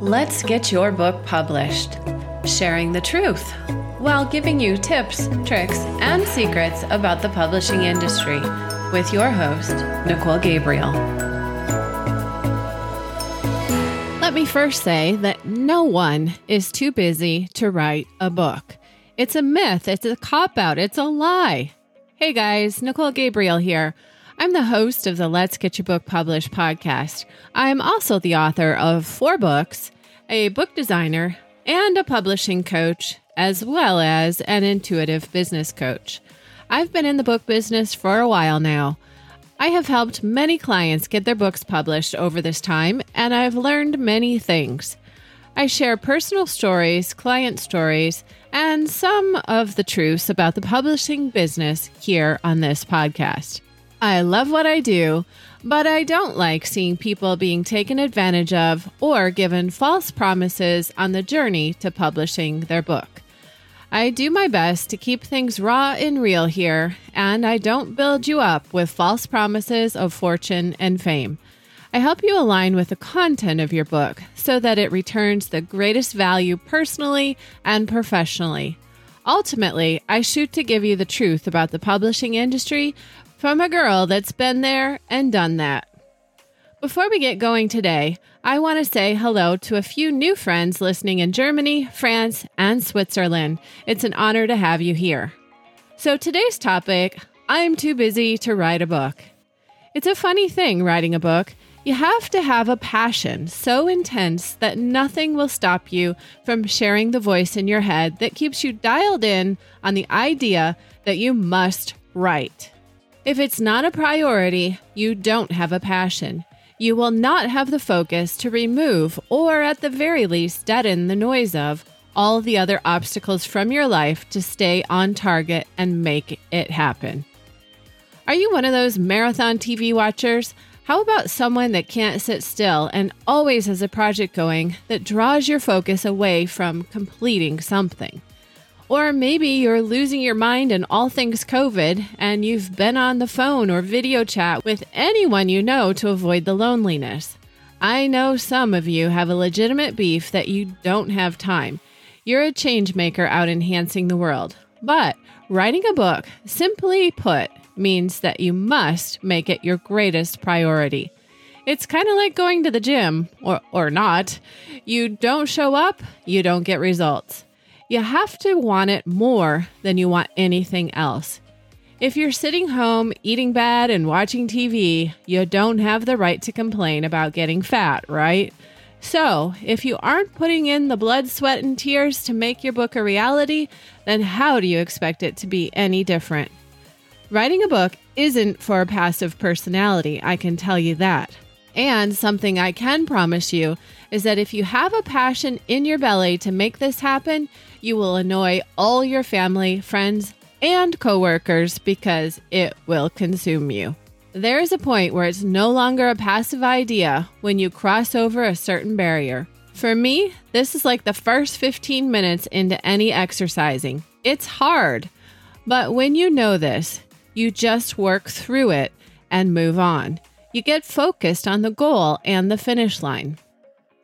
Let's get your book published. Sharing the truth while giving you tips, tricks, and secrets about the publishing industry with your host, Nicole Gabriel. Let me first say that no one is too busy to write a book. It's a myth, it's a cop out, it's a lie. Hey guys, Nicole Gabriel here. I'm the host of the Let's Get Your Book Published podcast. I'm also the author of four books, a book designer, and a publishing coach, as well as an intuitive business coach. I've been in the book business for a while now. I have helped many clients get their books published over this time, and I've learned many things. I share personal stories, client stories, and some of the truths about the publishing business here on this podcast. I love what I do, but I don't like seeing people being taken advantage of or given false promises on the journey to publishing their book. I do my best to keep things raw and real here, and I don't build you up with false promises of fortune and fame. I help you align with the content of your book so that it returns the greatest value personally and professionally. Ultimately, I shoot to give you the truth about the publishing industry from a girl that's been there and done that. Before we get going today, I want to say hello to a few new friends listening in Germany, France, and Switzerland. It's an honor to have you here. So, today's topic I'm too busy to write a book. It's a funny thing writing a book. You have to have a passion so intense that nothing will stop you from sharing the voice in your head that keeps you dialed in on the idea that you must write. If it's not a priority, you don't have a passion. You will not have the focus to remove, or at the very least, deaden the noise of all the other obstacles from your life to stay on target and make it happen. Are you one of those marathon TV watchers? How about someone that can't sit still and always has a project going that draws your focus away from completing something? Or maybe you're losing your mind in all things COVID and you've been on the phone or video chat with anyone you know to avoid the loneliness. I know some of you have a legitimate beef that you don't have time. You're a change maker out enhancing the world. But writing a book, simply put, means that you must make it your greatest priority. It's kind of like going to the gym, or, or not. You don't show up, you don't get results. You have to want it more than you want anything else. If you're sitting home eating bad and watching TV, you don't have the right to complain about getting fat, right? So, if you aren't putting in the blood, sweat, and tears to make your book a reality, then how do you expect it to be any different? Writing a book isn't for a passive personality, I can tell you that. And something I can promise you is that if you have a passion in your belly to make this happen, you will annoy all your family, friends, and coworkers because it will consume you. There is a point where it's no longer a passive idea when you cross over a certain barrier. For me, this is like the first 15 minutes into any exercising. It's hard, but when you know this, you just work through it and move on. You get focused on the goal and the finish line.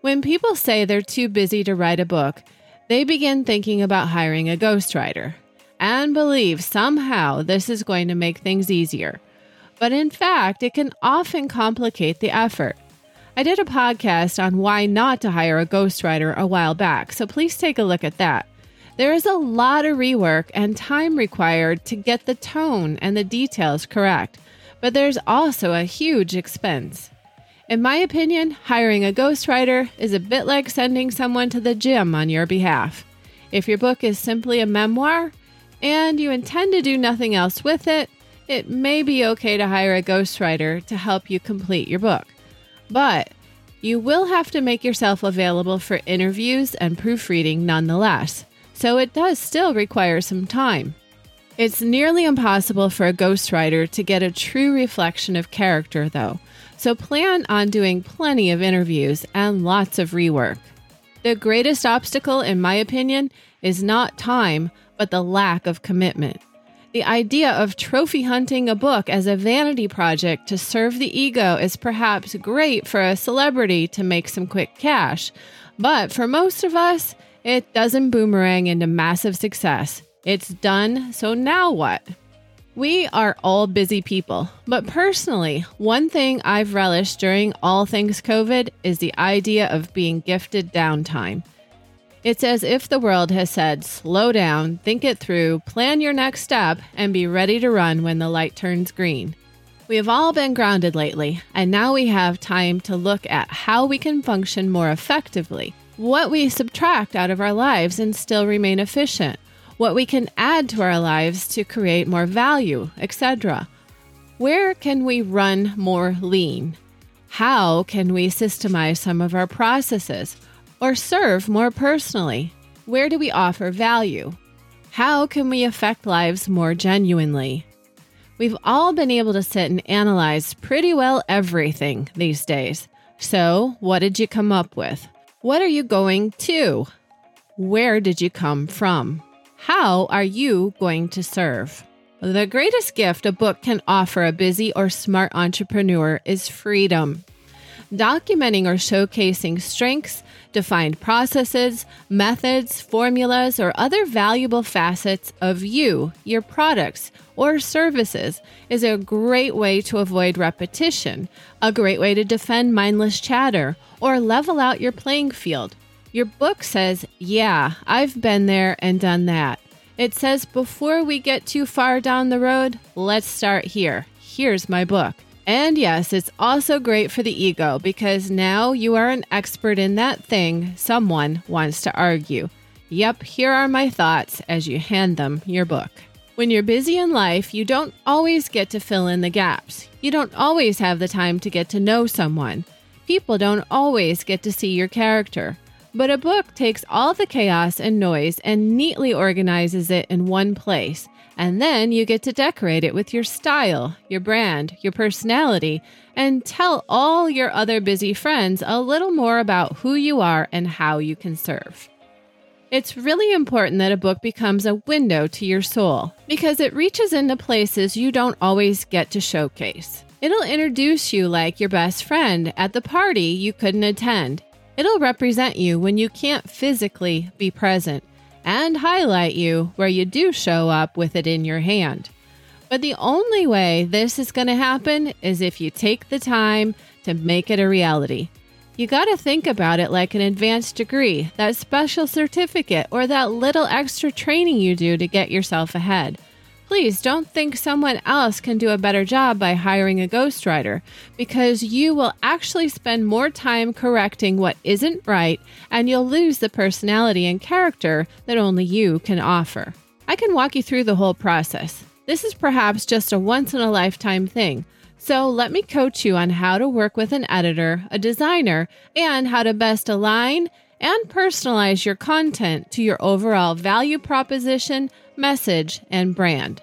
When people say they're too busy to write a book, they begin thinking about hiring a ghostwriter and believe somehow this is going to make things easier. But in fact, it can often complicate the effort. I did a podcast on why not to hire a ghostwriter a while back, so please take a look at that. There is a lot of rework and time required to get the tone and the details correct, but there's also a huge expense. In my opinion, hiring a ghostwriter is a bit like sending someone to the gym on your behalf. If your book is simply a memoir and you intend to do nothing else with it, it may be okay to hire a ghostwriter to help you complete your book. But you will have to make yourself available for interviews and proofreading nonetheless, so it does still require some time. It's nearly impossible for a ghostwriter to get a true reflection of character, though so plan on doing plenty of interviews and lots of rework. The greatest obstacle, in my opinion, is not time, but the lack of commitment. The idea of trophy hunting a book as a vanity project to serve the ego is perhaps great for a celebrity to make some quick cash, but for most of us, it doesn't boomerang into massive success. It's done, so now what? We are all busy people, but personally, one thing I've relished during all things COVID is the idea of being gifted downtime. It's as if the world has said, slow down, think it through, plan your next step, and be ready to run when the light turns green. We have all been grounded lately, and now we have time to look at how we can function more effectively, what we subtract out of our lives and still remain efficient, what we can add to our lives to create more value, etc. Where can we run more lean? How can we systemize some of our processes? or serve more personally? Where do we offer value? How can we affect lives more genuinely? We've all been able to sit and analyze pretty well everything these days. So, what did you come up with? What are you going to? Where did you come from? How are you going to serve? The greatest gift a book can offer a busy or smart entrepreneur is freedom documenting or showcasing strengths, defined processes, methods, formulas, or other valuable facets of you, your products, or services is a great way to avoid repetition, a great way to defend mindless chatter, or level out your playing field. Your book says, Yeah, I've been there and done that. It says, Before we get too far down the road, let's start here. Here's my book. And yes, it's also great for the ego because now you are an expert in that thing someone wants to argue. Yep, here are my thoughts as you hand them your book. When you're busy in life, you don't always get to fill in the gaps. You don't always have the time to get to know someone. People don't always get to see your character. But a book takes all the chaos and noise and neatly organizes it in one place and then you get to decorate it with your style, your brand, your personality, and tell all your other busy friends a little more about who you are and how you can serve. It's really important that a book becomes a window to your soul because it reaches into places you don't always get to showcase. It'll introduce you like your best friend at the party you couldn't attend. It'll represent you when you can't physically be present and highlight you where you do show up with it in your hand. But the only way this is going to happen is if you take the time to make it a reality. You got to think about it like an advanced degree, that special certificate, or that little extra training you do to get yourself ahead. Please don't think someone else can do a better job by hiring a ghostwriter because you will actually spend more time correcting what isn't right and you'll lose the personality and character that only you can offer. I can walk you through the whole process. This is perhaps just a once in a lifetime thing. So let me coach you on how to work with an editor, a designer, and how to best align and personalize your content to your overall value proposition, message, and brand.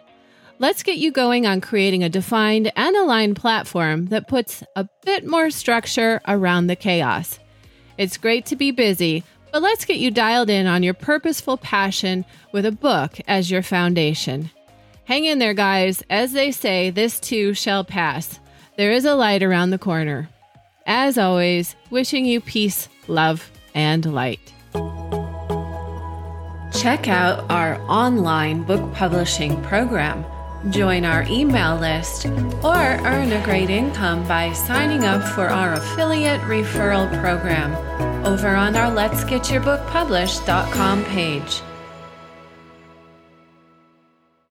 Let's get you going on creating a defined and aligned platform that puts a bit more structure around the chaos. It's great to be busy, but let's get you dialed in on your purposeful passion with a book as your foundation. Hang in there, guys. As they say, this too shall pass. There is a light around the corner. As always, wishing you peace, love, and light. Check out our online book publishing program. Join our email list or earn a great income by signing up for our affiliate referral program over on our Let's Get Your Book Published.com page.